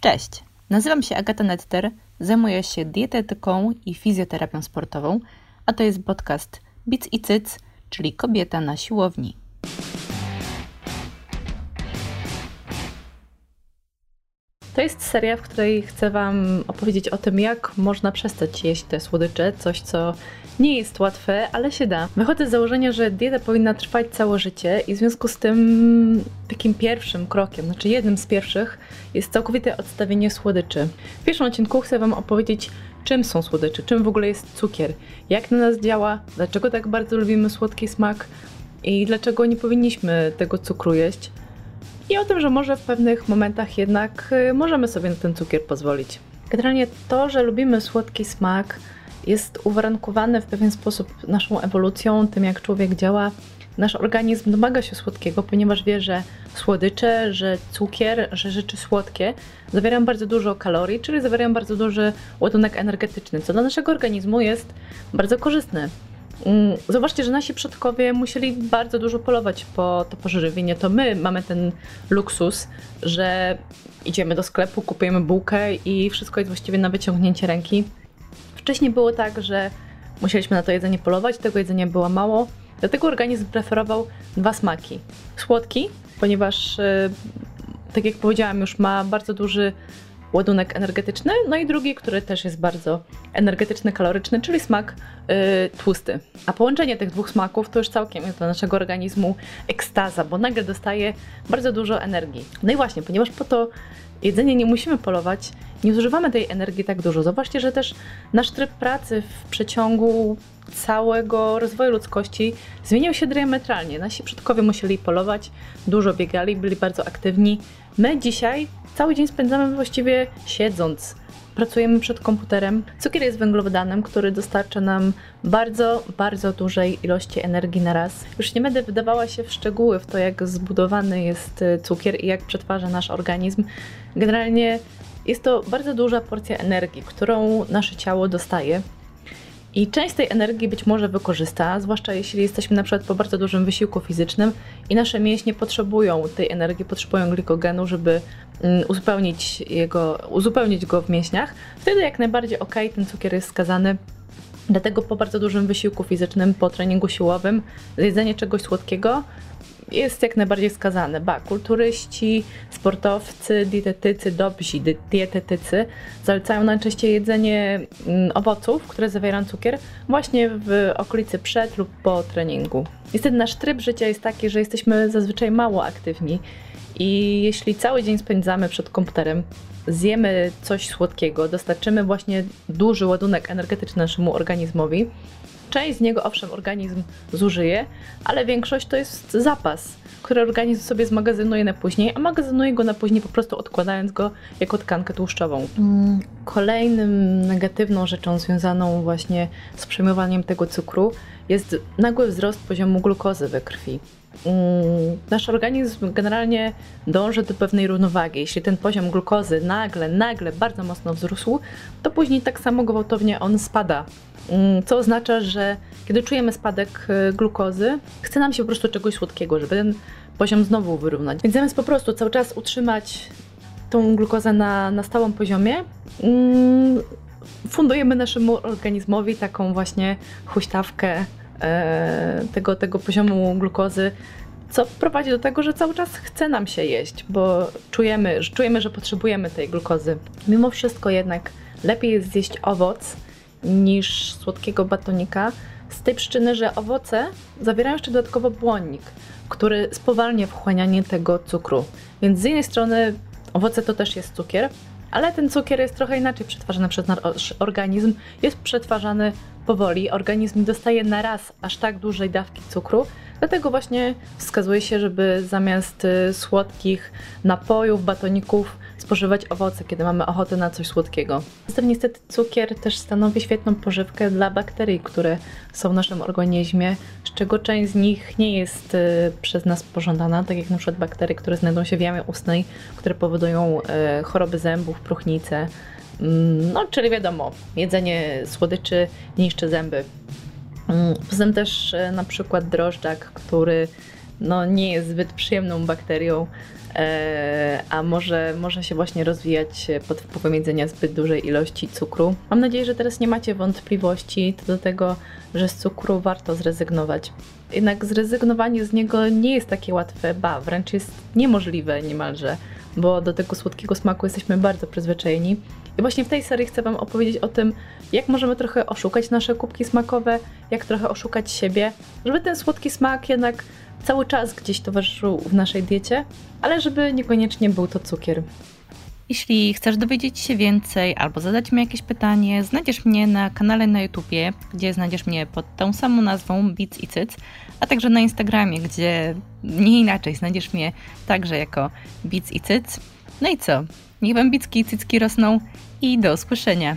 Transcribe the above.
Cześć, nazywam się Agata Netter, zajmuję się dietetyką i fizjoterapią sportową, a to jest podcast Bic i Cyc, czyli kobieta na siłowni. To jest seria, w której chcę Wam opowiedzieć o tym, jak można przestać jeść te słodycze, coś co nie jest łatwe, ale się da. Wychodzę z założenia, że dieta powinna trwać całe życie i w związku z tym takim pierwszym krokiem, znaczy jednym z pierwszych jest całkowite odstawienie słodyczy. W pierwszym odcinku chcę Wam opowiedzieć, czym są słodycze, czym w ogóle jest cukier, jak na nas działa, dlaczego tak bardzo lubimy słodki smak i dlaczego nie powinniśmy tego cukru jeść i o tym, że może w pewnych momentach jednak y, możemy sobie na ten cukier pozwolić. Generalnie to, że lubimy słodki smak, jest uwarunkowane w pewien sposób naszą ewolucją, tym jak człowiek działa. Nasz organizm domaga się słodkiego, ponieważ wie, że słodycze, że cukier, że rzeczy słodkie zawierają bardzo dużo kalorii, czyli zawierają bardzo duży ładunek energetyczny, co dla naszego organizmu jest bardzo korzystne. Mm, zobaczcie, że nasi przodkowie musieli bardzo dużo polować po to pożywienie. To my mamy ten luksus, że idziemy do sklepu, kupujemy bułkę i wszystko jest właściwie na wyciągnięcie ręki. Wcześniej było tak, że musieliśmy na to jedzenie polować, tego jedzenia było mało, dlatego organizm preferował dwa smaki. Słodki, ponieważ, e, tak jak powiedziałam, już ma bardzo duży ładunek energetyczny, no i drugi, który też jest bardzo energetyczny, kaloryczny, czyli smak yy, tłusty. A połączenie tych dwóch smaków to już całkiem jest dla naszego organizmu ekstaza, bo nagle dostaje bardzo dużo energii. No i właśnie, ponieważ po to jedzenie nie musimy polować, nie zużywamy tej energii tak dużo. Zobaczcie, że też nasz tryb pracy w przeciągu całego rozwoju ludzkości zmieniał się diametralnie. Nasi przodkowie musieli polować, dużo biegali, byli bardzo aktywni. My dzisiaj cały dzień spędzamy właściwie siedząc. Pracujemy przed komputerem. Cukier jest węglowodanem, który dostarcza nam bardzo, bardzo dużej ilości energii na raz. Już nie będę wydawała się w szczegóły w to, jak zbudowany jest y, cukier i jak przetwarza nasz organizm. Generalnie jest to bardzo duża porcja energii, którą nasze ciało dostaje. I część tej energii być może wykorzysta, zwłaszcza jeśli jesteśmy na przykład po bardzo dużym wysiłku fizycznym i nasze mięśnie potrzebują tej energii, potrzebują glikogenu, żeby mm, uzupełnić, jego, uzupełnić go w mięśniach. Wtedy jak najbardziej ok, ten cukier jest skazany Dlatego po bardzo dużym wysiłku fizycznym, po treningu siłowym, jedzenie czegoś słodkiego jest jak najbardziej skazane. Ba, kulturyści, sportowcy, dietetycy, dobrzy dietetycy zalecają najczęściej jedzenie mm, owoców, które zawierają cukier właśnie w okolicy przed lub po treningu. Niestety nasz tryb życia jest taki, że jesteśmy zazwyczaj mało aktywni i jeśli cały dzień spędzamy przed komputerem, zjemy coś słodkiego, dostarczymy właśnie duży ładunek energetyczny naszemu organizmowi, Część z niego, owszem, organizm zużyje, ale większość to jest zapas, który organizm sobie zmagazynuje na później, a magazynuje go na później po prostu odkładając go jako tkankę tłuszczową. Mm, kolejnym negatywną rzeczą związaną właśnie z przejmowaniem tego cukru jest nagły wzrost poziomu glukozy we krwi. Mm, nasz organizm generalnie dąży do pewnej równowagi. Jeśli ten poziom glukozy nagle, nagle bardzo mocno wzrósł, to później tak samo gwałtownie on spada. Mm, co oznacza, że kiedy czujemy spadek y, glukozy, chce nam się po prostu czegoś słodkiego, żeby ten poziom znowu wyrównać. Więc zamiast po prostu cały czas utrzymać tą glukozę na, na stałym poziomie, mm, fundujemy naszemu organizmowi taką właśnie huśtawkę E, tego, tego poziomu glukozy, co prowadzi do tego, że cały czas chce nam się jeść, bo czujemy, czujemy, że potrzebujemy tej glukozy. Mimo wszystko jednak lepiej jest zjeść owoc niż słodkiego batonika, z tej przyczyny, że owoce zawierają jeszcze dodatkowo błonnik, który spowalnia wchłanianie tego cukru. Więc z jednej strony owoce to też jest cukier, ale ten cukier jest trochę inaczej przetwarzany przez nasz organizm. Jest przetwarzany powoli, organizm dostaje na raz aż tak dużej dawki cukru, dlatego właśnie wskazuje się, żeby zamiast y, słodkich napojów, batoników spożywać owoce, kiedy mamy ochotę na coś słodkiego. Następnie niestety cukier też stanowi świetną pożywkę dla bakterii, które są w naszym organizmie, z czego część z nich nie jest y, przez nas pożądana, tak jak na przykład bakterie, które znajdują się w jamie ustnej, które powodują y, choroby zębów, próchnice, mm, no, czyli wiadomo, jedzenie słodyczy niszczy zęby. Mm, poza tym też y, na przykład drożdżak, który no, nie jest zbyt przyjemną bakterią, e, a może, może się właśnie rozwijać pod wpływem jedzenia zbyt dużej ilości cukru. Mam nadzieję, że teraz nie macie wątpliwości co do tego, że z cukru warto zrezygnować. Jednak zrezygnowanie z niego nie jest takie łatwe, ba, wręcz jest niemożliwe niemalże, bo do tego słodkiego smaku jesteśmy bardzo przyzwyczajeni. I właśnie w tej serii chcę Wam opowiedzieć o tym, jak możemy trochę oszukać nasze kubki smakowe, jak trochę oszukać siebie, żeby ten słodki smak jednak cały czas gdzieś towarzyszył w naszej diecie, ale żeby niekoniecznie był to cukier. Jeśli chcesz dowiedzieć się więcej albo zadać mi jakieś pytanie, znajdziesz mnie na kanale na YouTubie, gdzie znajdziesz mnie pod tą samą nazwą Bits i Cyc, a także na Instagramie, gdzie nie inaczej znajdziesz mnie także jako Bits i Cyc. No i co? Niech wam bicki i cycki rosną i do usłyszenia.